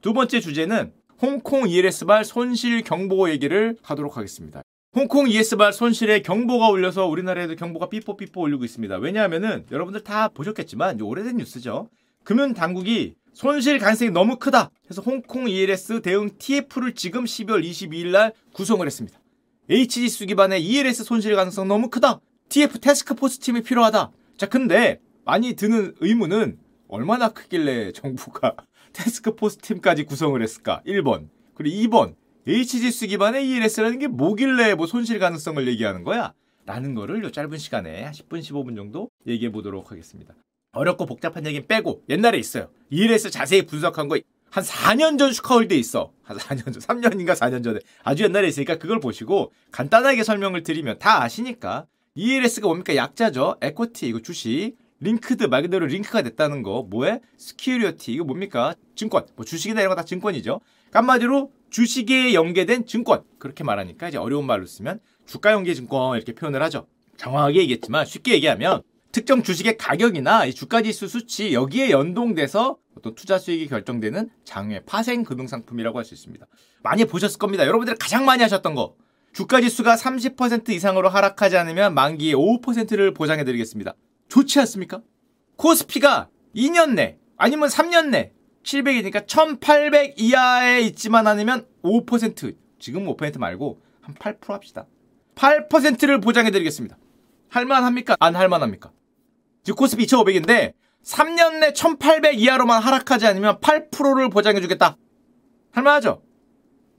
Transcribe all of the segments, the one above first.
두 번째 주제는 홍콩 ELS발 손실 경보 얘기를 하도록 하겠습니다. 홍콩 ES발 손실에 경보가 울려서 우리나라에도 경보가 삐뽀삐뽀 울리고 있습니다. 왜냐하면은 여러분들 다 보셨겠지만 오래된 뉴스죠. 금융 당국이 손실 가능성이 너무 크다. 해서 홍콩 ELS 대응 TF를 지금 12월 22일 날 구성을 했습니다. HG수 기반의 ELS 손실 가능성 너무 크다. TF 테스크포스 팀이 필요하다. 자, 근데 많이 드는 의문은 얼마나 크길래 정부가 테스크포스 팀까지 구성을 했을까? 1번. 그리고 2번. HGS 기반의 ELS라는 게 뭐길래 뭐 손실 가능성을 얘기하는 거야? 라는 거를 요 짧은 시간에 한 10분, 15분 정도 얘기해 보도록 하겠습니다. 어렵고 복잡한 얘기는 빼고 옛날에 있어요. ELS 자세히 분석한 거 한 4년 전 슈카홀드에 있어. 한 4년 전, 3년인가 4년 전에. 아주 옛날에 있으니까 그걸 보시고 간단하게 설명을 드리면 다 아시니까 ELS가 뭡니까? 약자죠. Equity, 이거 주식. Linked 말 그대로 링크가 됐다는 거. 뭐에? Security 이거 뭡니까? 증권. 뭐 주식이나 이런 거 다 증권이죠. 한마디로 주식에 연계된 증권. 그렇게 말하니까 이제 어려운 말로 쓰면 주가 연계 증권 이렇게 표현을 하죠. 정확하게 얘기했지만 쉽게 얘기하면 특정 주식의 가격이나 이 주가 지수 수치 여기에 연동돼서 어떤 투자 수익이 결정되는 장외 파생 금융 상품이라고 할 수 있습니다. 많이 보셨을 겁니다. 여러분들이 가장 많이 하셨던 거. 주가 지수가 30% 이상으로 하락하지 않으면 만기에 5%를 보장해 드리겠습니다. 좋지 않습니까? 코스피가 2년 내 아니면 3년 내 700이니까 1800 이하에 있지만 않으면 5% 지금 5% 말고 한 8% 합시다. 8%를 보장해 드리겠습니다. 할만합니까? 안 할만합니까? 지금 코스피 2500인데 3년 내 1800 이하로만 하락하지 않으면 8%를 보장해 주겠다. 할만하죠?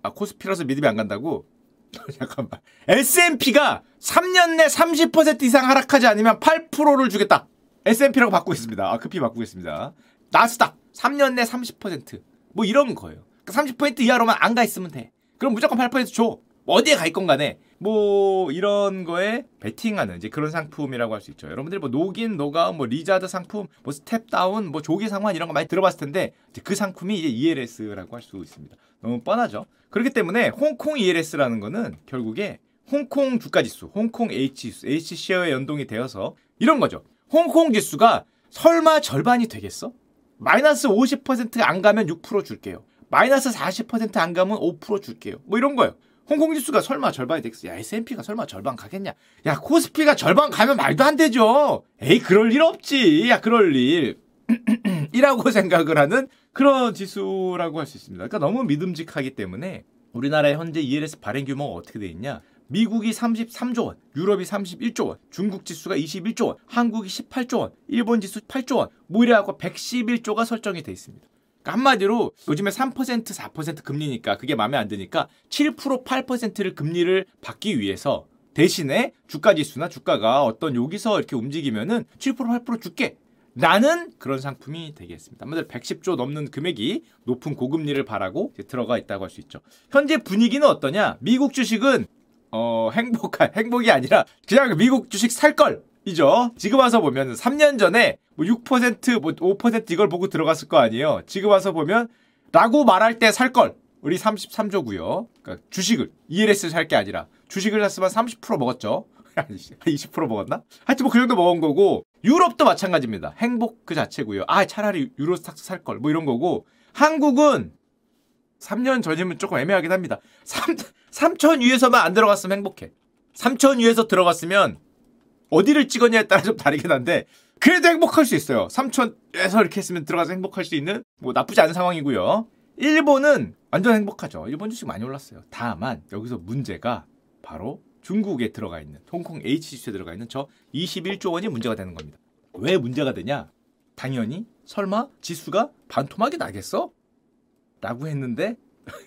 아 코스피라서 믿음이 안 간다고? 잠깐만. S&P가 3년 내 30% 이상 하락하지 않으면 8%를 주겠다. S&P라고 바꾸고 있습니다. 아, 급히 바꾸고 있습니다. 나스닥 3년 내 30%. 뭐 이런 거예요. 그러니까 30% 이하로만 안 가 있으면 돼. 그럼 무조건 8% 줘. 뭐 어디에 가 있건 간에 뭐 이런 거에 베팅하는 이제 그런 상품이라고 할 수 있죠. 여러분들이 뭐 knock-in, knock-out, 뭐 lizard 상품, 뭐 step down, 뭐 조기 상환 이런 거 많이 들어봤을 텐데 그 상품이 이제 ELS라고 할 수 있습니다. 너무 뻔하죠. 그렇기 때문에 홍콩 ELS라는 거는 결국에 홍콩 주가 지수, 홍콩 H 지수, H 시어에 연동이 되어서 이런 거죠. 홍콩 지수가 설마 절반이 되겠어? 마이너스 50%안 가면 6% 줄게요. 마이너스 40%안 가면 5% 줄게요. 뭐 이런 거예요. 홍콩 지수가 설마 절반이 되겠어? 야, S&P가 설마 절반 가겠냐? 야, 코스피가 절반 가면 말도 안 되죠. 에이, 그럴 일 없지. 야, 그럴 일. 이라고 생각을 하는 그런 지수라고 할 수 있습니다. 그러니까 너무 믿음직하기 때문에 우리나라의 현재 ELS 발행 규모가 어떻게 돼 있냐? 미국이 33조 원, 유럽이 31조 원, 중국 지수가 21조 원, 한국이 18조 원, 일본 지수 8조 원, 뭐 이래갖고 111조가 설정이 돼 있습니다. 그러니까 한마디로 요즘에 3% 4% 금리니까 그게 마음에 안 드니까 7% 8%를 금리를 받기 위해서 대신에 주가 지수나 주가가 어떤 여기서 이렇게 움직이면은 7% 8% 줄게. 라는 그런 상품이 되겠습니다. 한마디로 110조 넘는 금액이 높은 고금리를 바라고 들어가 있다고 할 수 있죠. 현재 분위기는 어떠냐? 미국 주식은 어, 행복한 행복이 아니라 그냥 미국 주식 살 걸. 이죠. 지금 와서 보면 3년 전에 뭐 6%, 뭐 5% 이걸 보고 들어갔을 거 아니에요. 지금 와서 보면 라고 말할 때 살 걸. 우리 33조고요. 그러니까 주식을 ELS 살 게 아니라 주식을 샀으면 30% 먹었죠. 20% 먹었나? 하여튼 뭐 그 정도 먹은 거고 유럽도 마찬가지입니다. 행복 그 자체고요. 아 차라리 유로스탁스 살 걸 뭐 이런 거고 한국은 3년 전이면 조금 애매하긴 합니다. 3, 3천 위에서만 안 들어갔으면 행복해. 3천 위에서 들어갔으면 어디를 찍었냐에 따라 좀 다르긴 한데 그래도 행복할 수 있어요. 3천에서 이렇게 했으면 들어가서 행복할 수 있는 뭐 나쁘지 않은 상황이고요. 일본은 완전 행복하죠. 일본 주식 많이 올랐어요. 다만 여기서 문제가 바로 중국에 들어가 있는 홍콩 H지수에 들어가 있는 저 21조 원이 문제가 되는 겁니다. 왜 문제가 되냐? 당연히 설마 지수가 반토막이 나겠어? 라고 했는데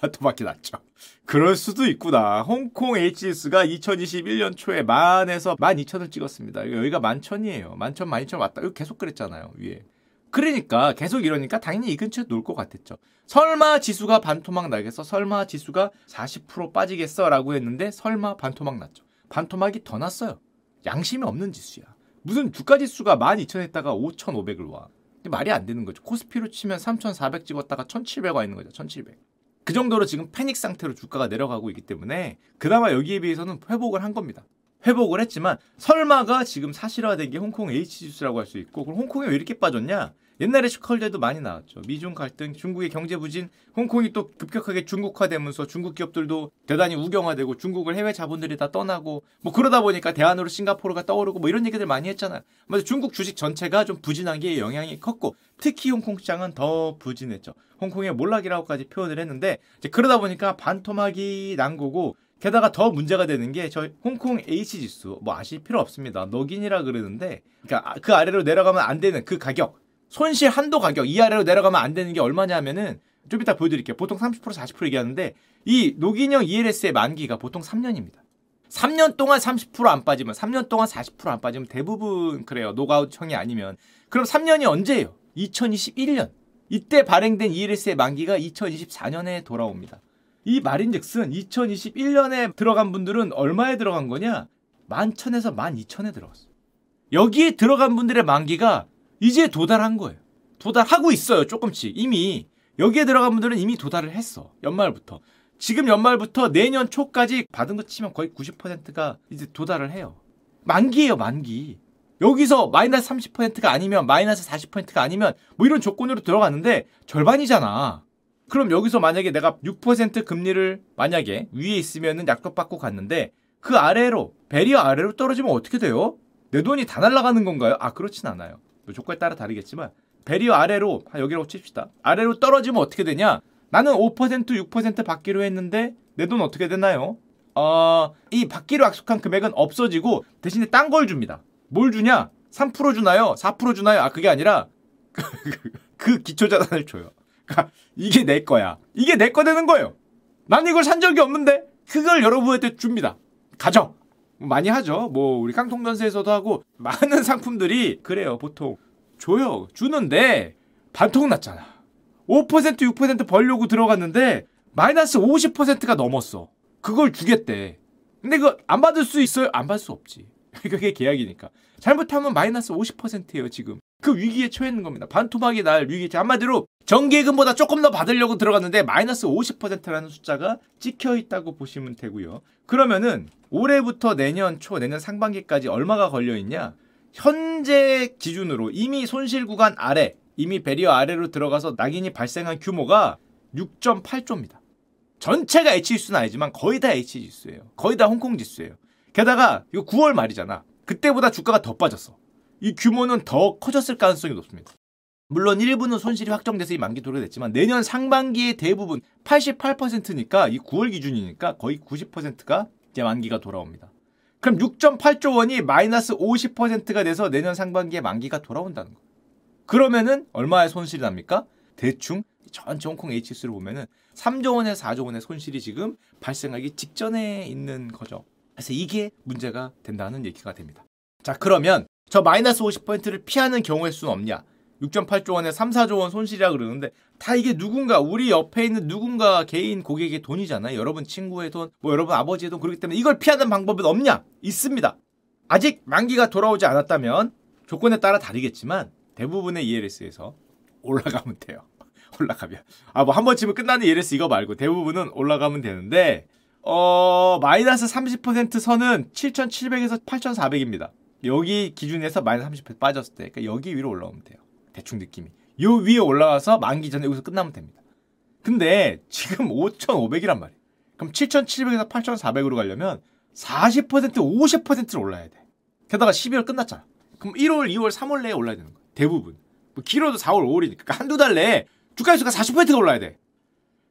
반토막이 났죠. 그럴 수도 있구나. 홍콩 HS가 2021년 초에 만에서 12,000을 찍었습니다. 여기가 만천이에요. 만천, 만이천 왔다. 이거 계속 그랬잖아요. 위에. 그러니까 계속 이러니까 당연히 이 근처에 놀 것 같았죠. 설마 지수가 반토막 나겠어? 설마 지수가 40% 빠지겠어? 라고 했는데 설마 반토막 났죠. 반토막이 더 났어요. 양심이 없는 지수야. 무슨 주가 지수가 12,000 했다가 5,500을 와. 말이 안 되는 거죠. 코스피로 치면 3,400 찍었다가 1,700 와 있는 거죠. 1,700. 그 정도로 지금 패닉 상태로 주가가 내려가고 있기 때문에 그나마 여기에 비해서는 회복을 한 겁니다. 회복을 했지만 설마가 지금 사실화된 게 홍콩 H지수라고 할 수 있고 그럼 홍콩이 왜 이렇게 빠졌냐? 옛날에 슈컬대도 많이 나왔죠. 미중 갈등, 중국의 경제 부진, 홍콩이 또 급격하게 중국화되면서 중국 기업들도 대단히 우경화되고 중국을 해외 자본들이 다 떠나고 뭐 그러다 보니까 대안으로 싱가포르가 떠오르고 뭐 이런 얘기들 많이 했잖아요. 그래서 중국 주식 전체가 좀 부진한 게 영향이 컸고 특히 홍콩 시장은 더 부진했죠. 홍콩의 몰락이라고까지 표현을 했는데 그러다 보니까 반토막이 난 거고 게다가 더 문제가 되는 게 저 홍콩 H 지수 뭐 아실 필요 없습니다. 너긴이라 그러는데 그러니까 그 아래로 내려가면 안 되는 그 가격 손실 한도 가격 이 아래로 내려가면 안 되는 게 얼마냐면은 좀 이따 보여드릴게요. 보통 30% 40% 얘기하는데 이 노긴형 ELS의 만기가 보통 3년입니다. 3년 동안 30%안 빠지면 3년 동안 40%안 빠지면 대부분 그래요. 노가웃형이 아니면 그럼 3년이 언제예요? 2021년. 이때 발행된 ELS의 만기가 2024년에 돌아옵니다. 이 말인즉슨 2021년에 들어간 분들은 얼마에 들어간 거냐? 11,000에서 12,000에 들어갔어. 여기에 들어간 분들의 만기가 이제 도달한 거예요. 도달하고 있어요. 조금씩. 이미 여기에 들어간 분들은 이미 도달을 했어. 연말부터. 지금 연말부터 내년 초까지 받은 거 치면 거의 90%가 이제 도달을 해요. 만기예요, 만기. 여기서 마이너스 30%가 아니면 마이너스 40%가 아니면 뭐 이런 조건으로 들어갔는데 절반이잖아. 그럼 여기서 만약에 내가 6% 금리를 만약에 위에 있으면은 약속받고 갔는데 그 아래로 베리어 아래로 떨어지면 어떻게 돼요? 내 돈이 다 날아가는 건가요? 아 그렇진 않아요. 뭐 조건에 따라 다르겠지만 베리어 아래로 여기라고 칩시다. 아래로 떨어지면 어떻게 되냐? 나는 5% 6% 받기로 했는데 내 돈 어떻게 되나요? 어, 이 받기로 약속한 금액은 없어지고 대신에 딴 걸 줍니다. 뭘 주냐? 3% 주나요? 4% 주나요? 아 그게 아니라 그 기초 자산을 줘요. 그러니까 이게 내 거야. 이게 내 거 되는 거예요. 난 이걸 산 적이 없는데 그걸 여러분한테 줍니다. 가져. 많이 하죠. 뭐 우리 깡통전세에서도 하고 많은 상품들이 그래요. 보통 줘요. 주는데 반통 났잖아. 5% 6% 벌려고 들어갔는데 마이너스 50%가 넘었어. 그걸 주겠대. 근데 그거 안 받을 수 있어요? 안 받을 수 없지. 그게 계약이니까. 잘못하면 마이너스 50%예요, 지금. 그 위기에 처했는 겁니다. 반토막이 날 위기에 한마디로 정기예금보다 조금 더 받으려고 들어갔는데 마이너스 50%라는 숫자가 찍혀 있다고 보시면 되고요. 그러면은 올해부터 내년 초, 내년 상반기까지 얼마가 걸려 있냐? 현재 기준으로 이미 손실 구간 아래, 이미 베리어 아래로 들어가서 낙인이 발생한 규모가 6.8조입니다. 전체가 H지수는 아니지만 거의 다 H지수예요. 거의 다 홍콩 지수예요. 게다가 이거 9월 말이잖아. 그때보다 주가가 더 빠졌어. 이 규모는 더 커졌을 가능성이 높습니다. 물론 일부는 손실이 확정돼서 이 만기 도래됐지만 내년 상반기의 대부분 88%니까 이 9월 기준이니까 거의 90%가 이제 만기가 돌아옵니다. 그럼 6.8조 원이 마이너스 50%가 돼서 내년 상반기에 만기가 돌아온다는 거. 그러면은 얼마의 손실이 납니까? 대충 전체 홍콩 H수를 보면은 3조 원에서 4조 원의 손실이 지금 발생하기 직전에 있는 거죠. 그래서 이게 문제가 된다는 얘기가 됩니다. 자, 그러면 저 마이너스 50%를 피하는 경우의 수는 없냐? 6.8조 원에 3, 4조 원 손실이라 그러는데 다 이게 누군가 우리 옆에 있는 누군가 개인 고객의 돈이잖아요. 여러분 친구의 돈, 뭐 여러분 아버지의 돈 그렇기 때문에 이걸 피하는 방법은 없냐? 있습니다. 아직 만기가 돌아오지 않았다면 조건에 따라 다르겠지만 대부분의 ELS에서 올라가면 돼요. 올라가면 아 뭐 한 번쯤은 끝나는 ELS 이거 말고 대부분은 올라가면 되는데 어 마이너스 30% 선은 7,700에서 8,400입니다. 여기 기준에서 마이너스 30% 빠졌을 때 그러니까 여기 위로 올라오면 돼요. 대충 느낌이. 요 위에 올라가서 만기 전에 여기서 끝나면 됩니다. 근데 지금 5,500이란 말이에요. 그럼 7,700에서 8,400으로 가려면 40% 50%를 올라야 돼. 게다가 12월 끝났잖아. 그럼 1월, 2월, 3월 내에 올라야 되는 거야. 대부분. 뭐 길어도 4월, 5월이니까 그러니까 한두 달 내에 주가지수가 40%가 올라야 돼.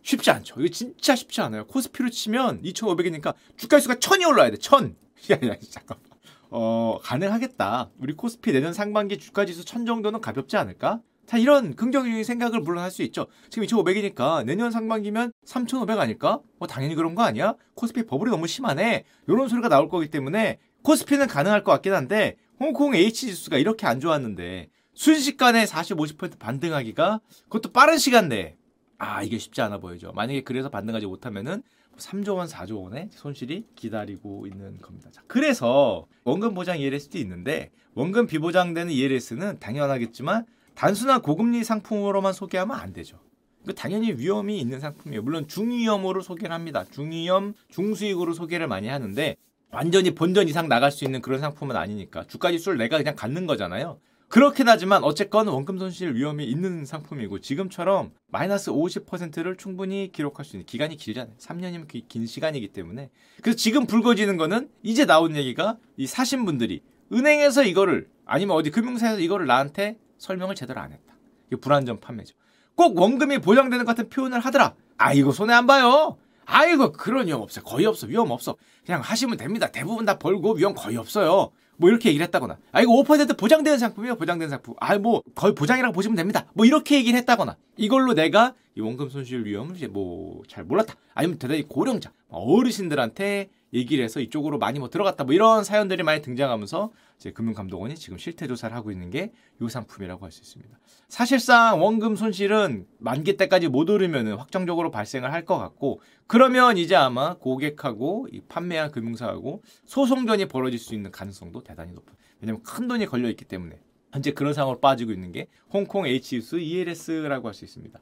쉽지 않죠. 이거 진짜 쉽지 않아요. 코스피로 치면 2,500이니까 주가지수가 1000이 올라야 돼. 1000. 야, 야, 잠깐만. 어, 가능하겠다. 우리 코스피 내년 상반기 주가 지수 1000 정도는 가볍지 않을까? 자, 이런 긍정적인 생각을 물론 할 수 있죠. 지금 2,500이니까 내년 상반기면 3,500 아닐까? 뭐 당연히 그런 거 아니야? 코스피 버블이 너무 심하네. 이런 소리가 나올 거기 때문에 코스피는 가능할 것 같긴 한데 홍콩 H 지수가 이렇게 안 좋았는데 순식간에 40, 50% 반등하기가 그것도 빠른 시간 내에 아 이게 쉽지 않아 보이죠. 만약에 그래서 반등하지 못하면은 3조 원, 4조 원의 손실이 기다리고 있는 겁니다. 자, 그래서 원금 보장 ELS도 있는데 원금 비보장되는 ELS는 당연하겠지만 단순한 고금리 상품으로만 소개하면 안 되죠. 그 당연히 위험이 있는 상품이에요. 물론 중위험으로 소개를 합니다. 중위험, 중수익으로 소개를 많이 하는데 완전히 본전 이상 나갈 수 있는 그런 상품은 아니니까 주가 지수를 내가 그냥 갖는 거잖아요. 그렇긴 하지만 어쨌건 원금 손실 위험이 있는 상품이고 지금처럼 마이너스 50%를 충분히 기록할 수 있는 기간이 길잖아요. 3년이면 긴 시간이기 때문에. 그래서 지금 불거지는 거는 이제 나온 얘기가 이 사신 분들이 은행에서 이거를 아니면 어디 금융사에서 이거를 나한테 설명을 제대로 안 했다. 이게 불안전 판매죠. 꼭 원금이 보장되는 것 같은 표현을 하더라. 아 이거 손해 안 봐요. 아이고 그런 위험 없어요. 거의 없어. 위험 없어. 그냥 하시면 됩니다. 대부분 다 벌고 위험 거의 없어요. 뭐 이렇게 얘기를 했다거나 아 이거 5% 보장되는 상품이에요 보장되는 상품. 아 뭐 거의 보장이라고 보시면 됩니다. 뭐 이렇게 얘기를 했다거나 이걸로 내가 이 원금 손실 위험을 이제 뭐 잘 몰랐다 아니면 대단히 고령자 어르신들한테 얘기를 해서 이쪽으로 많이 뭐 들어갔다 뭐 이런 사연들이 많이 등장하면서 이제 금융감독원이 지금 실태 조사를 하고 있는 게이 상품이라고 할 수 있습니다. 사실상 원금 손실은 만기 때까지 못 오르면 확정적으로 발생을 할 것 같고 그러면 이제 아마 고객하고 이 판매한 금융사하고 소송전이 벌어질 수 있는 가능성도 대단히 높아요. 왜냐하면 큰 돈이 걸려 있기 때문에 현재 그런 상황으로 빠지고 있는 게 홍콩 H유스 ELS라고 할 수 있습니다.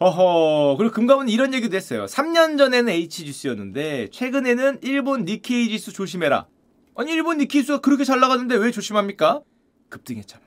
허허. 그리고 금감은 이런 얘기도 했어요. 3년 전에는 H지수였는데 최근에는 일본 니케이 지수 조심해라. 아니 일본 니케이 지수가 그렇게 잘 나가는데 왜 조심합니까? 급등했잖아.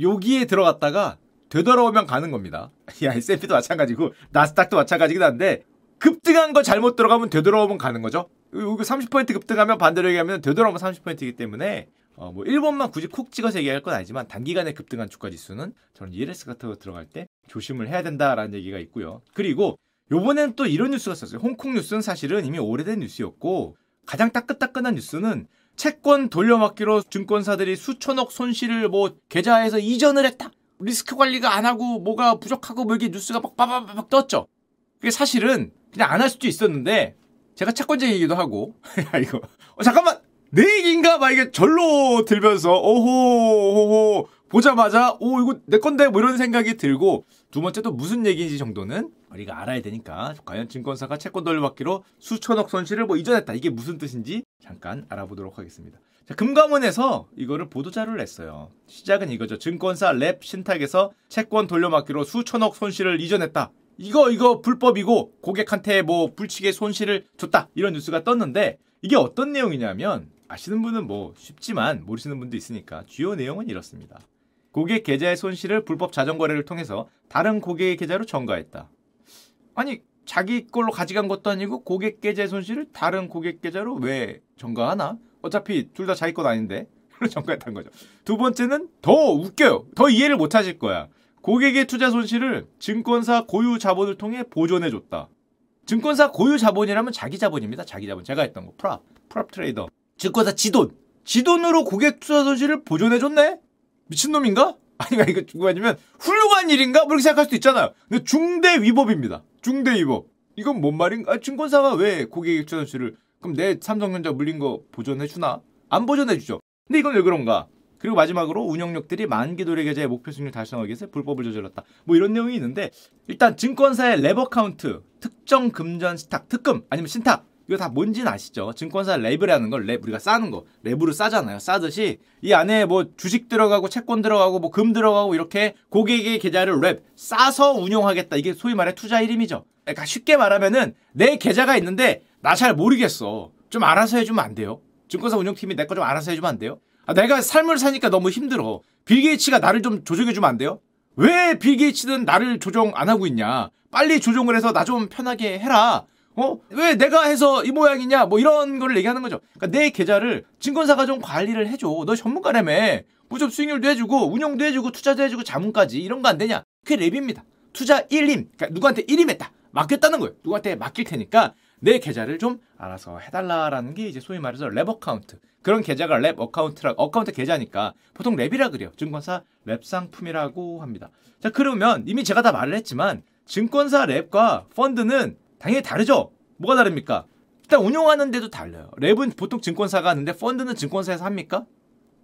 여기에 들어갔다가 되돌아오면 가는 겁니다. 야, S&P도 마찬가지고 나스닥도 마찬가지긴 한데 급등한 거 잘못 들어가면 되돌아오면 가는 거죠. 여기 30% 급등하면 반대로 얘기하면 되돌아오면 30%이기 때문에 어, 뭐 1번만 굳이 콕 찍어서 얘기할 건 아니지만 단기간에 급등한 주가 지수는 저는 ELS 같은 거 들어갈 때 조심을 해야 된다라는 얘기가 있고요. 그리고 요번엔 또 이런 뉴스가 있었어요. 홍콩 뉴스는 사실은 이미 오래된 뉴스였고 가장 따끈따끈한 뉴스는 채권 돌려막기로 증권사들이 수천억 손실을 뭐 계좌에서 이전을 했다. 리스크 관리가 안 하고 뭐가 부족하고 뭐 이게 뉴스가 막 빠바바박 떴죠. 그게 사실은 그냥 안 할 수도 있었는데 제가 채권쟁이기도 하고 야 이거 어, 잠깐만 내 얘기인가? 막 이게 절로 들면서 오호 보자마자 오 이거 내 건데 뭐 이런 생각이 들고 두 번째 또 무슨 얘기인지 정도는 우리가 알아야 되니까 과연 증권사가 채권 돌려받기로 수천억 손실을 뭐 이전했다 이게 무슨 뜻인지 잠깐 알아보도록 하겠습니다. 자, 금감원에서 이거를 보도자료를 냈어요. 시작은 이거죠. 증권사 랩 신탁에서 채권 돌려받기로 수천억 손실을 이전했다. 이거 이거 불법이고 고객한테 뭐 불치게 손실을 줬다 이런 뉴스가 떴는데 이게 어떤 내용이냐면 아시는 분은 뭐 쉽지만 모르시는 분도 있으니까 주요 내용은 이렇습니다. 고객 계좌의 손실을 불법 자전 거래를 통해서 다른 고객의 계좌로 전가했다. 아니 자기 걸로 가져간 것도 아니고 고객 계좌의 손실을 다른 고객 계좌로 왜 전가하나? 어차피 둘 다 자기 것 아닌데 전가했다는 거죠. 두 번째는 더 웃겨요. 더 이해를 못 하실 거야. 고객의 투자 손실을 증권사 고유 자본을 통해 보존해 줬다. 증권사 고유 자본이라면 자기 자본입니다. 자기 자본. 제가 했던 거. 프랍. 프랍 트레이더. 증권사 지돈. 지돈으로 고객 투자 손실을 보존해줬네? 미친놈인가? 아니가 이거 아니면 훌륭한 일인가? 그렇게 생각할 수도 있잖아요. 근데 중대 위법입니다. 중대 위법. 이건 뭔 말인가? 아, 증권사가 왜 고객의 투자 손실을 그럼 내 삼성전자 물린 거 보존해 주나? 안 보존해 주죠. 근데 이건 왜 그런가? 그리고 마지막으로 운용역들이 만기 도래 계좌의 목표 수익률 달성하기 위해서 불법을 저질렀다. 뭐 이런 내용이 있는데 일단 증권사의 wrap account, 특정 금전 신탁, 특금 아니면 신탁 이거 다 뭔지는 아시죠? 증권사 랩이라는 걸 랩 우리가 싸는 거 랩으로 싸잖아요. 싸듯이 이 안에 뭐 주식 들어가고 채권 들어가고 뭐 금 들어가고 이렇게 고객의 계좌를 랩 싸서 운용하겠다. 이게 소위 말해 투자 일임이죠. 그러니까 쉽게 말하면은 내 계좌가 있는데 나 잘 모르겠어. 좀 알아서 해주면 안 돼요? 증권사 운용팀이 내 거 좀 알아서 해주면 안 돼요? 아, 내가 삶을 사니까 너무 힘들어. 빌 게이츠가 나를 좀 조정해주면 안 돼요? 왜 빌 게이츠는 나를 조정 안 하고 있냐? 빨리 조정을 해서 나 좀 편하게 해라. 어? 왜 내가 해서 이 모양이냐? 뭐 이런 걸 얘기하는 거죠. 그러니까 내 계좌를 증권사가 좀 관리를 해줘. 너 전문가라며. 무좀 수익률도 해주고, 운영도 해주고, 투자도 해주고, 자문까지. 이런 거 안 되냐? 그게 랩입니다. 투자 1임. 그러니까 누구한테 1임 했다. 맡겼다는 거예요. 누구한테 맡길 테니까 내 계좌를 좀 알아서 해달라라는 게 이제 소위 말해서 wrap account. 그런 계좌가 wrap account라, account 계좌니까 보통 랩이라 그래요. 증권사 랩 상품이라고 합니다. 자, 그러면 이미 제가 다 말을 했지만 증권사 랩과 펀드는 당연히 다르죠. 뭐가 다릅니까? 일단 운용하는 데도 달라요. 랩은 보통 증권사가 하는데 펀드는 증권사에서 합니까?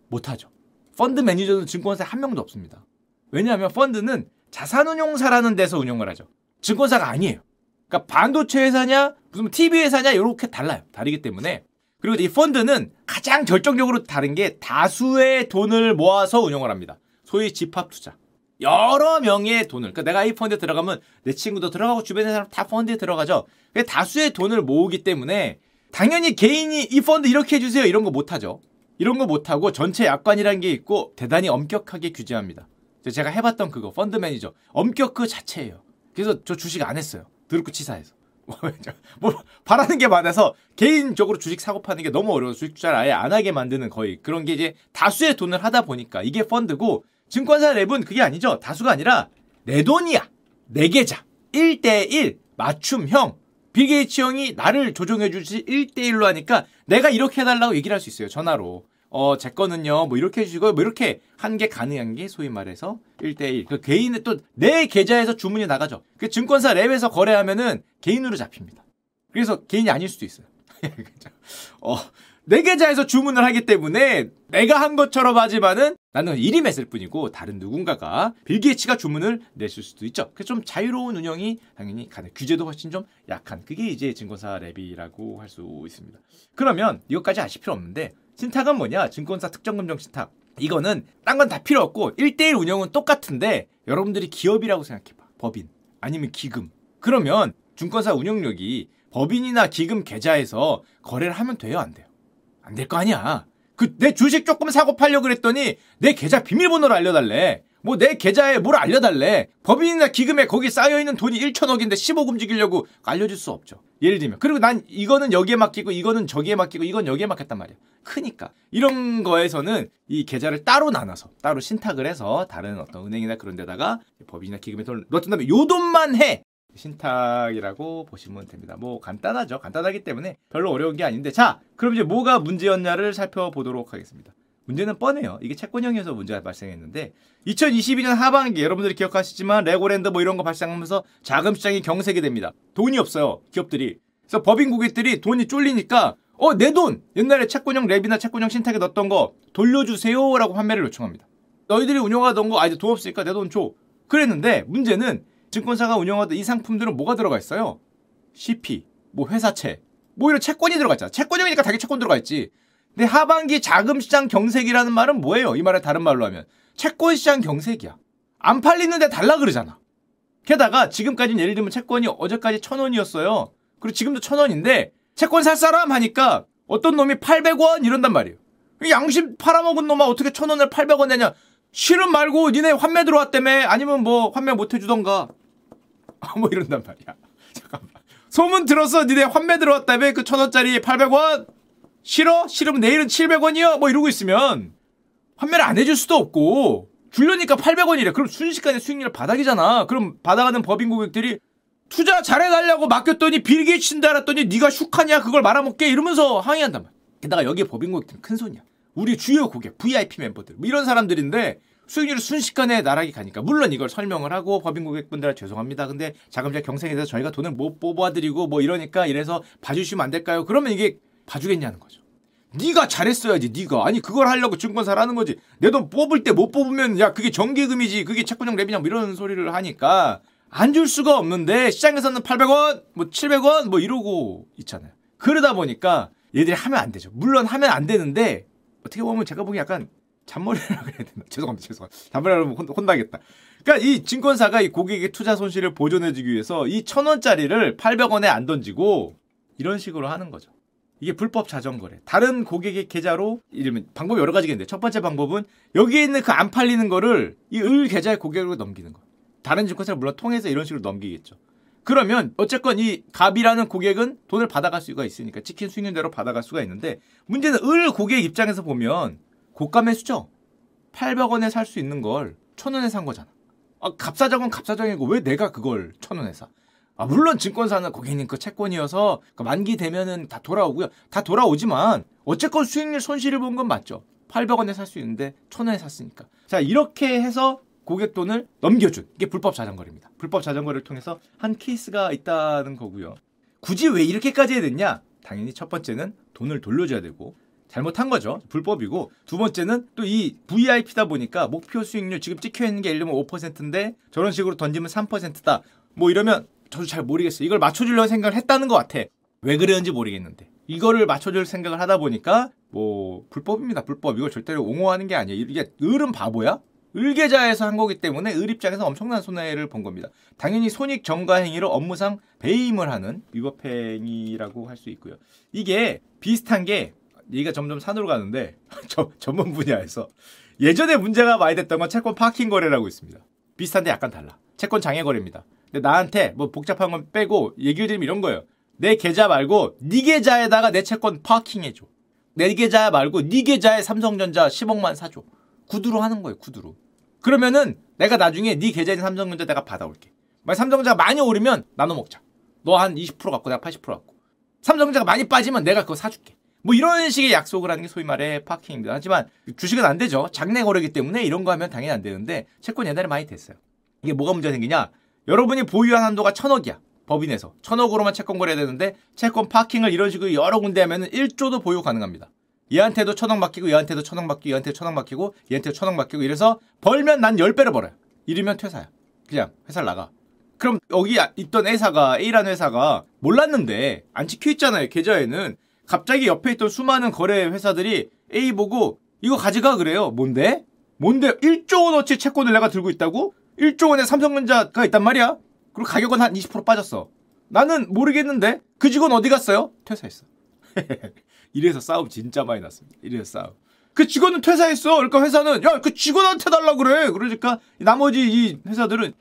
못하죠. 펀드 매니저는 증권사에 한 명도 없습니다. 왜냐하면 펀드는 자산운용사라는 데서 운용을 하죠. 증권사가 아니에요. 그러니까 반도체 회사냐 무슨 TV 회사냐 이렇게 달라요. 다르기 때문에 그리고 이 펀드는 가장 결정적으로 다른 게 다수의 돈을 모아서 운영을 합니다. 소위 집합 투자. 여러 명의 돈을. 그러니까 내가 이 펀드에 들어가면 내 친구도 들어가고 주변의 사람 다 펀드에 들어가죠. 다수의 돈을 모으기 때문에 당연히 개인이 이 펀드 이렇게 해주세요 이런 거 못하죠. 이런 거 못하고 전체 약관이라는 게 있고 대단히 엄격하게 규제합니다. 제가 해봤던 그거 펀드 매니저 엄격 그 자체예요. 그래서 저 주식 안 했어요. 더럽고 치사해서. 뭐 바라는 게 많아서 개인적으로 주식 사고 파는 게 너무 어려워 주식 투자를 아예 안 하게 만드는 거의 그런 게 이제 다수의 돈을 하다 보니까 이게 펀드고 증권사 랩은 그게 아니죠. 다수가 아니라 내 돈이야. 내 계좌 1대1 맞춤형. 빌 게이츠 형이 나를 조종해 주지 1대1로 하니까 내가 이렇게 해달라고 얘기를 할 수 있어요. 전화로. 어, 제 거는요, 뭐 이렇게 해주시고, 뭐 이렇게 한 게 가능한 게 소위 말해서 1대1. 그 개인의 또 내 계좌에서 주문이 나가죠. 그 증권사 랩에서 거래하면은 개인으로 잡힙니다. 그래서 개인이 아닐 수도 있어요. 어, 내 계좌에서 주문을 하기 때문에 내가 한 것처럼 하지만은 나는 일임했을 뿐이고 다른 누군가가 빌 게이츠가 주문을 냈을 수도 있죠. 그래서 좀 자유로운 운영이 당연히 가능. 규제도 훨씬 좀 약한 그게 이제 증권사 랩이라고 할 수 있습니다. 그러면 이것까지 아실 필요 없는데 신탁은 뭐냐? 증권사 특정금정 신탁. 이거는 딴 건 다 필요 없고 1대1 운영은 똑같은데 여러분들이 기업이라고 생각해봐. 법인 아니면 기금. 그러면 증권사 운영력이 법인이나 기금 계좌에서 거래를 하면 돼요, 안 돼요? 안 될 거 아니야. 그 내 주식 조금 사고 팔려 그랬더니 내 계좌 비밀번호를 알려달래. 뭐 내 계좌에 뭘 알려달래. 법인이나 기금에 거기 쌓여있는 돈이 1천억인데 10억 움직이려고 알려줄 수 없죠. 예를 들면. 그리고 난 이거는 여기에 맡기고 이거는 저기에 맡기고 이건 여기에 맡겼단 말이야. 크니까. 이런 거에서는 이 계좌를 따로 나눠서 따로 신탁을 해서 다른 어떤 은행이나 그런 데다가 법인이나 기금에 돈을 넣었던 다음에 요 돈만 해. 신탁이라고 보시면 됩니다. 뭐 간단하죠. 간단하기 때문에 별로 어려운 게 아닌데 자 그럼 이제 뭐가 문제였냐를 살펴보도록 하겠습니다. 문제는 뻔해요. 이게 채권형이어서 문제가 발생했는데 2022년 하반기 여러분들이 기억하시지만 레고랜드 뭐 이런 거 발생하면서 자금 시장이 경색이 됩니다. 돈이 없어요. 기업들이. 그래서 법인 고객들이 돈이 쫄리니까 어 내 돈 옛날에 채권형 랩이나 채권형 신탁에 넣었던 거 돌려주세요라고 환매를 요청합니다. 너희들이 운영하던 거 아 이제 돈 없으니까 내 돈 줘. 그랬는데 문제는 증권사가 운영하던 이 상품들은 뭐가 들어가 있어요? CP, 뭐 회사채, 뭐 이런 채권이 들어가 있잖아. 채권형이니까 당연히 채권 들어가 있지. 근데 하반기 자금시장 경색이라는 말은 뭐예요? 이 말을 다른 말로 하면 채권시장 경색이야. 안 팔리는데 달라 그러잖아. 게다가 지금까지는 예를 들면 채권이 어제까지 천 원이었어요. 그리고 지금도 천 원인데 채권 살 사람 하니까 어떤 놈이 800원 이런단 말이에요. 양심 팔아먹은 놈아 어떻게 천 원을 800원 내냐? 실은 말고 니네 환매 들어왔다며 아니면 뭐 환매 못 해주던가 뭐 이런단 말이야. 잠깐만. 소문 들었어 니네 환매 들어왔다며 그 천 원짜리 800원 싫어? 싫으면 내일은 700원이요? 뭐 이러고 있으면 환매를 안 해줄 수도 없고 줄려니까 800원이래. 그럼 순식간에 수익률 바닥이잖아. 그럼 받아가는 법인 고객들이 투자 잘해달라고 맡겼더니 빌게 친다 알았더니 네가 슉하냐 그걸 말아먹게 이러면서 항의한단 말이야. 게다가 여기에 법인 고객들은 큰 손이야. 우리 주요 고객, VIP 멤버들 뭐 이런 사람들인데 수익률이 순식간에 나락이 가니까 물론 이걸 설명을 하고 법인 고객분들 죄송합니다. 근데 자금자 경생에 대해서 저희가 돈을 못 뽑아드리고 뭐 이러니까 이래서 봐주시면 안 될까요? 그러면 이게 봐주겠냐는 거죠. 네가 잘했어야지 네가 아니 그걸 하려고 증권사를 는 거지 내 돈 뽑을 때 못 뽑으면 야 그게 정기금이지 그게 채권형 랩이냐 뭐 이런 소리를 하니까 안 줄 수가 없는데 시장에서는 800원 뭐 700원 뭐 이러고 있잖아요 그러다 보니까 얘들이 하면 안 되죠 물론 하면 안 되는데 어떻게 보면 제가 보기 약간 잔머리라고 해야 되나 죄송합니다 죄송합니다 잔머리라고 혼, 혼나겠다 그러니까 이 증권사가 이 고객의 투자 손실을 보존해주기 위해서 이 천 원짜리를 800원에 안 던지고 이런 식으로 하는 거죠 이게 불법 자전거래. 다른 고객의 계좌로 이러면 방법이 여러 가지겠는데 첫 번째 방법은 여기에 있는 그 안 팔리는 거를 이 을 계좌의 고객으로 넘기는 거. 다른 증권사를 물론 통해서 이런 식으로 넘기겠죠. 그러면 어쨌건 이 갑이라는 고객은 돈을 받아갈 수가 있으니까 찍힌 수익률대로 받아갈 수가 있는데 문제는 을 고객 입장에서 보면 고가 매수죠. 800원에 살 수 있는 걸 1000원에 산 거잖아. 아, 갑사정은 갑사정이고 왜 내가 그걸 1000원에 사? 아, 물론 증권사는 고객님 그 채권이어서 그 만기 되면은 다 돌아오고요. 다 돌아오지만 어쨌건 수익률 손실을 본 건 맞죠. 800원에 살 수 있는데 1000원에 샀으니까. 자, 이렇게 해서 고객 돈을 넘겨준 이게 불법 자전거래입니다. 불법 자전거를 통해서 한 케이스가 있다는 거고요. 굳이 왜 이렇게까지 해야 됐냐? 당연히 첫 번째는 돈을 돌려줘야 되고 잘못한 거죠. 불법이고 두 번째는 또 이 VIP다 보니까 목표 수익률 지금 찍혀 있는 게 예를 들면 5%인데 저런 식으로 던지면 3%다. 뭐 이러면 저도 잘 모르겠어요. 이걸 맞춰주려고 생각을 했다는 것 같아. 왜 그랬는지 모르겠는데. 이거를 맞춰줄 생각을 하다 보니까 뭐 불법입니다. 불법. 이걸 절대로 옹호하는 게 아니에요. 이게 을은 바보야? 을계좌에서 한 거기 때문에 을 입장에서 엄청난 손해를 본 겁니다. 당연히 손익 정가 행위로 업무상 배임을 하는 위법 행위라고 할 수 있고요. 이게 비슷한 게 얘기가 점점 산으로 가는데 저, 전문 분야에서 예전에 문제가 많이 됐던 건 채권 파킹 거래라고 있습니다. 비슷한데 약간 달라. 채권 장애 거래입니다. 근데 나한테 뭐 복잡한 건 빼고 얘기를 드리면 이런 거예요. 내 계좌 말고 네 계좌에다가 내 채권 파킹해 줘. 내 계좌 말고 네 계좌에 삼성전자 10억만 사줘. 구두로 하는 거예요. 구두로. 그러면은 내가 나중에 네 계좌에 있는 삼성전자 내가 받아올게. 만약 삼성전자가 많이 오르면 나눠 먹자. 너 한 20% 갖고 내가 80% 갖고. 삼성전자가 많이 빠지면 내가 그거 사줄게. 뭐 이런 식의 약속을 하는 게 소위 말해 파킹입니다. 하지만 주식은 안 되죠. 장내 거래기 때문에 이런 거 하면 당연히 안 되는데 채권 옛날에 많이 됐어요. 이게 뭐가 문제가 생기냐? 여러분이 보유한 한도가 천억이야. 법인에서. 천억으로만 채권 거래해야 되는데 채권 파킹을 이런 식으로 여러 군데 하면은 1조도 보유 가능합니다. 얘한테도 천억 맡기고 얘한테도 천억 맡기고 얘한테 천억 맡기고 얘한테 천억 맡기고 이래서 벌면 난 10배를 벌어요. 이러면 퇴사야. 그냥 회사를 나가. 그럼 여기 있던 회사가 A라는 회사가 몰랐는데 안 찍혀 있잖아요. 계좌에는 갑자기 옆에 있던 수많은 거래 회사들이 A 보고 이거 가져가 그래요. 뭔데? 뭔데 1조 원어치 채권을 내가 들고 있다고? 1조 원의 삼성전자가 있단 말이야. 그리고 가격은 한 20% 빠졌어. 나는 모르겠는데 그 직원 어디 갔어요? 퇴사했어. 이래서 싸움 진짜 많이 났습니다. 이래서 싸움. 그 직원은 퇴사했어. 그러니까 회사는 야 그 직원한테 달라 그래. 그러니까 나머지 이 회사들은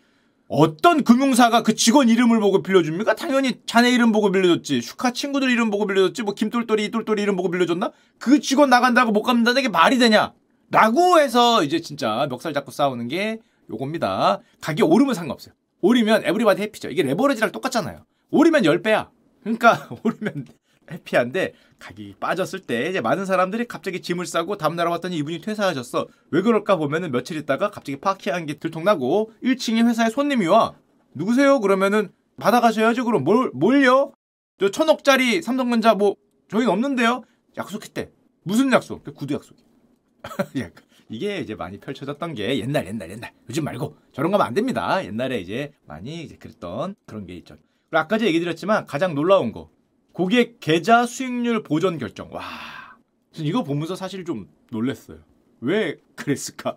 어떤 금융사가 그 직원 이름을 보고 빌려줍니까? 당연히 자네 이름 보고 빌려줬지. 슈카 친구들 이름 보고 빌려줬지. 뭐 김똘똘이 이똘똘이 이름 보고 빌려줬나? 그 직원 나간다고 못 갚는다는 게 말이 되냐? 라고 해서 이제 진짜 멱살 잡고 싸우는 게 요겁니다. 가격이 오르면 상관없어요. 오르면 everybody happy죠. 이게 레버리지랑 똑같잖아요. 오르면 10배야. 그러니까 오르면 해피한데 가격이 빠졌을 때 이제 많은 사람들이 갑자기 짐을 싸고 다음날 왔더니 이분이 퇴사하셨어. 왜 그럴까 보면은 며칠 있다가 갑자기 파키한 게 들통나고 1층에 회사에 손님이 와. 누구세요? 그러면은 받아가셔야죠. 그럼 뭘, 뭘요? 저 천억짜리 삼성전자 뭐 저희는 없는데요? 약속했대. 무슨 약속? 그 구두 약속. 이게 이제 많이 펼쳐졌던 게 옛날 옛날 옛날 요즘 말고 저런 거 하면 안 됩니다. 옛날에 이제 많이 이제 그랬던 그런 게 있죠. 그리고 아까 제가 얘기 드렸지만 가장 놀라운 거 고객 계좌 수익률 보전 결정. 와. 이거 보면서 사실 좀 놀랐어요. 왜 그랬을까?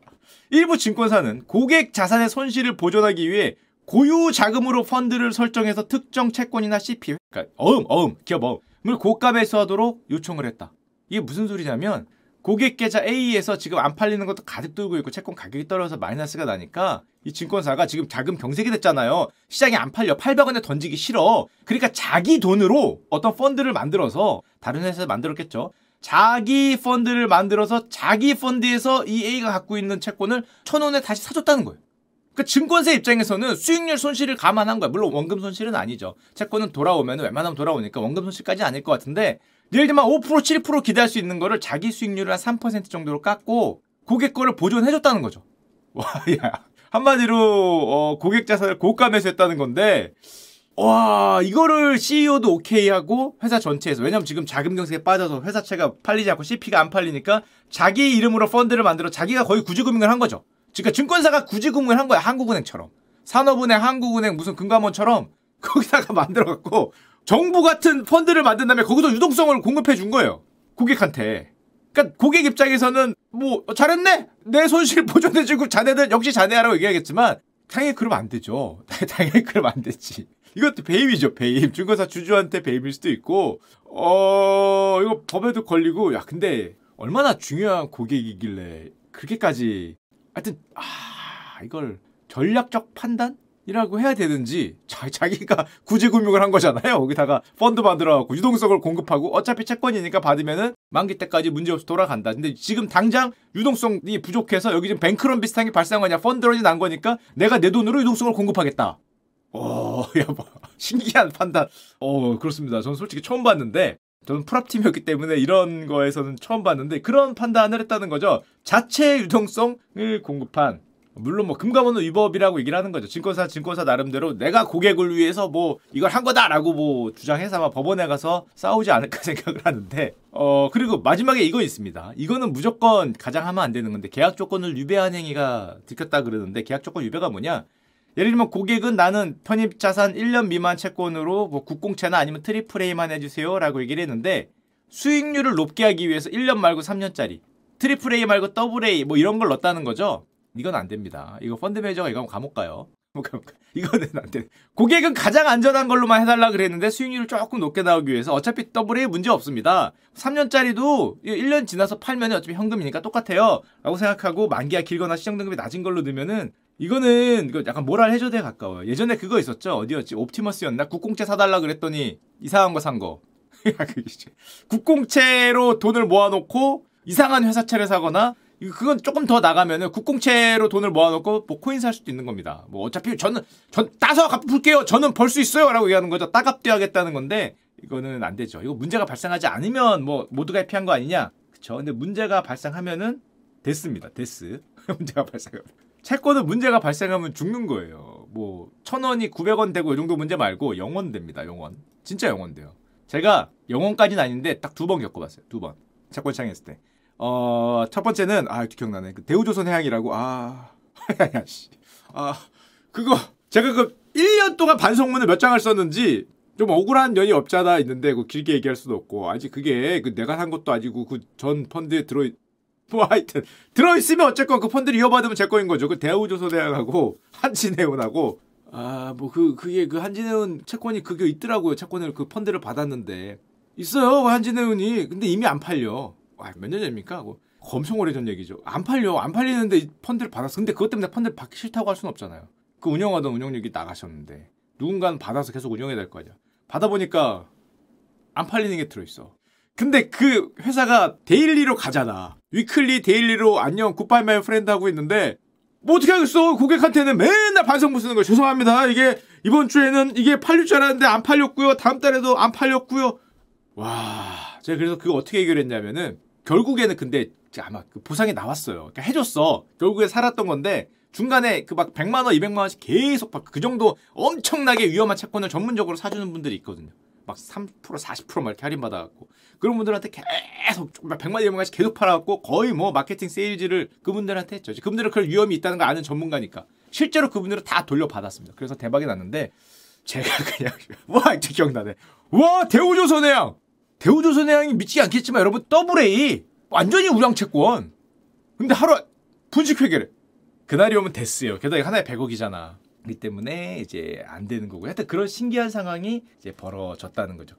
일부 증권사는 고객 자산의 손실을 보전하기 위해 고유 자금으로 펀드를 설정해서 특정 채권이나 CP, 그러니까 어음, 어음, 기업 어음을 고가 매수하도록 요청을 했다. 이게 무슨 소리냐면 고객 계좌 A에서 지금 안 팔리는 것도 가득 들고 있고 채권 가격이 떨어져서 마이너스가 나니까 이 증권사가 지금 자금 경색이 됐잖아요. 시장에 안 팔려. 800원에 던지기 싫어. 그러니까 자기 돈으로 어떤 펀드를 만들어서 다른 회사에서 만들었겠죠. 자기 펀드를 만들어서 자기 펀드에서 이 A가 갖고 있는 채권을 천 원에 다시 사줬다는 거예요. 그러니까 증권사 입장에서는 수익률 손실을 감안한 거야. 물론 원금 손실은 아니죠. 채권은 돌아오면 웬만하면 돌아오니까 원금 손실까지 아닐 것 같은데 예를 들면 5% 7% 기대할 수 있는 거를 자기 수익률을 한 3% 정도로 깎고 고객 거를 보존해줬다는 거죠. 와, 야. 한마디로 어, 고객 자산을 고가 매수했다는 건데 와 이거를 CEO도 오케이 하고 회사 전체에서 왜냐면 지금 자금 경색에 빠져서 회사채가 팔리지 않고 CP가 안 팔리니까 자기 이름으로 펀드를 만들어 자기가 거의 구지금융을 한 거죠. 그러니까 증권사가 구지금융을 한 거야 한국은행처럼 산업은행, 한국은행 무슨 금감원처럼 거기다가 만들어갖고 정부 같은 펀드를 만든 다음에 거기서 유동성을 공급해 준 거예요. 고객한테. 그러니까 고객 입장에서는 뭐 잘했네. 내 손실 보존해 주고 자네들 역시 자네하라고 얘기하겠지만 당연히 그러면 안 되죠. 당연히 그러면 안 되지. 이것도 배임이죠, 배임. 증권사 주주한테 배임일 수도 있고, 어, 이거 법에도 걸리고, 야, 근데 얼마나 중요한 고객이길래 그렇게까지, 하여튼, 아, 이걸 전략적 판단? 이라고 해야 되는지 자, 자기가 구제금융을 한 거잖아요. 거기다가 펀드 만들어갖고 유동성을 공급하고 어차피 채권이니까 받으면은 만기 때까지 문제없이 돌아간다. 근데 지금 당장 유동성이 부족해서 여기 지금 뱅크런 비슷한 게 발생하냐 펀드런이 난 거니까 내가 내 돈으로 유동성을 공급하겠다. 어, 야, 뭐, 신기한 판단. 어, 그렇습니다. 저는 솔직히 처음 봤는데, 저는 프랍팀이었기 때문에 이런 거에서는 처음 봤는데, 그런 판단을 했다는 거죠. 자체 유동성을 공급한 물론 뭐 금감원은 위법이라고 얘기를 하는 거죠. 증권사 증권사 나름대로 내가 고객을 위해서 뭐 이걸 한 거다라고 뭐 주장해서 아마 법원에 가서 싸우지 않을까 생각을 하는데 어 그리고 마지막에 이거 있습니다. 이거는 무조건 가장 하면 안 되는 건데 계약 조건을 위배한 행위가 들켰다 그러는데 계약 조건 위배가 뭐냐? 예를 들면 고객은 나는 편입 자산 1년 미만 채권으로 뭐 국공채나 아니면 triple A만 해주세요라고 얘기를 했는데 수익률을 높게 하기 위해서 1년 말고 3년짜리 triple A 말고 double A 뭐 이런 걸 넣었다는 거죠. 이건 안 됩니다. 이거 펀드 매니저가 이거 하면 감옥 가요. 이거는 안 돼. 고객은 가장 안전한 걸로만 해달라 그랬는데 수익률을 조금 높게 나오기 위해서 어차피 double A 문제 없습니다. 3년짜리도 1년 지나서 팔면 어차피 현금이니까 똑같아요. 라고 생각하고 만기가 길거나 신용등급이 낮은 걸로 넣으면은 이거는 이거 약간 moral hazard에에 가까워요. 예전에 그거 있었죠. 어디였지? 옵티머스였나? 국공채 사달라 그랬더니 이상한 거 산 거. 국공채로 돈을 모아놓고 이상한 회사채를 사거나 그건 조금 더 나가면은 국공채로 돈을 모아놓고 뭐 코인 살 수도 있는 겁니다. 뭐 어차피 저는 전 따서 갚을게요. 저는 벌 수 있어요라고 얘기하는 거죠. 따갑되어야겠다는 건데 이거는 안 되죠. 이거 문제가 발생하지 않으면 뭐 모두가 해피한 거 아니냐? 그쵸? 근데 문제가 발생하면은 됐습니다. 데스 문제가 발생하면 채권은 문제가 발생하면 죽는 거예요. 뭐 천 원이 900원 되고 이 정도 문제 말고 영원 됩니다. 영원 진짜 영원 돼요. 제가 영원까지는 아닌데 딱 두 번 겪어봤어요. 두 번. 채권 시장했을 때. 어, 첫 번째는, 아, 기억나네. 그 대우조선 해양이라고, 아, 야, 씨. 아, 그거, 제가 그 1년 동안 반성문을 몇 장을 썼는지, 좀 억울한 연이 없잖아 있는데, 그 길게 얘기할 수도 없고, 아직 그게, 그 내가 산 것도 아니고, 그 전 펀드에 들어있, 뭐 하여튼, 들어 있으면 어쨌건 그 펀드를 이어받으면 제 거인 거죠. 그 대우조선 해양하고, 한진해운하고, 아, 뭐, 그, 그게, 그 한진해운 채권이 그게 있더라고요. 채권을, 그 펀드를 받았는데. 있어요, 한진해운이. 근데 이미 안 팔려. 와, 몇년 전입니까? 뭐, 엄청 오래전 얘기죠. 안 팔려. 안 팔리는데 펀드를 받았어. 근데 그것 때문에 펀드를 받기 싫다고 할 수는 없잖아요. 그 운영하던 운용역이 나가셨는데. 누군가는 받아서 계속 운영해야 될 거 아니야. 받아보니까 안 팔리는 게 들어있어. 근데 그 회사가 daily로 가잖아. weekly daily로 안녕 goodbye my friend 하고 있는데 뭐 어떻게 하겠어? 고객한테는 맨날 반성문 쓰는 거 죄송합니다. 이게 이번 주에는 이게 팔릴 줄 알았는데 안 팔렸고요. 다음 달에도 안 팔렸고요. 와, 제가 그래서 그거 어떻게 해결했냐면은 결국에는 근데 아마 그 보상이 나왔어요. 그러니까 해줬어. 결국에 살았던 건데 중간에 그 막 100만 원, 200만 원씩 계속 그 정도 엄청나게 위험한 채권을 전문적으로 사주는 분들이 있거든요. 막 3%, 40%막 이렇게 할인 받아갖고. 그런 분들한테 계속 100만, 200만 원씩 계속 팔아갖고 거의 뭐 마케팅 세일즈를 그분들한테 했죠. 그분들은 그런 위험이 있다는 걸 아는 전문가니까. 실제로 그분들은 다 돌려받았습니다. 그래서 대박이 났는데 제가 그냥 와 이제 기억나네. 와 대우조선해양 대우조선해양이 미치지 않겠지만 여러분 더블 A 완전히 우량 채권. 근데 하루 분식 회계래. 그날이 오면 됐어요. 게다가 하나에 100억이잖아. 이 때문에 이제 안 되는 거고. 하여튼 그런 신기한 상황이 이제 벌어졌다는 거죠.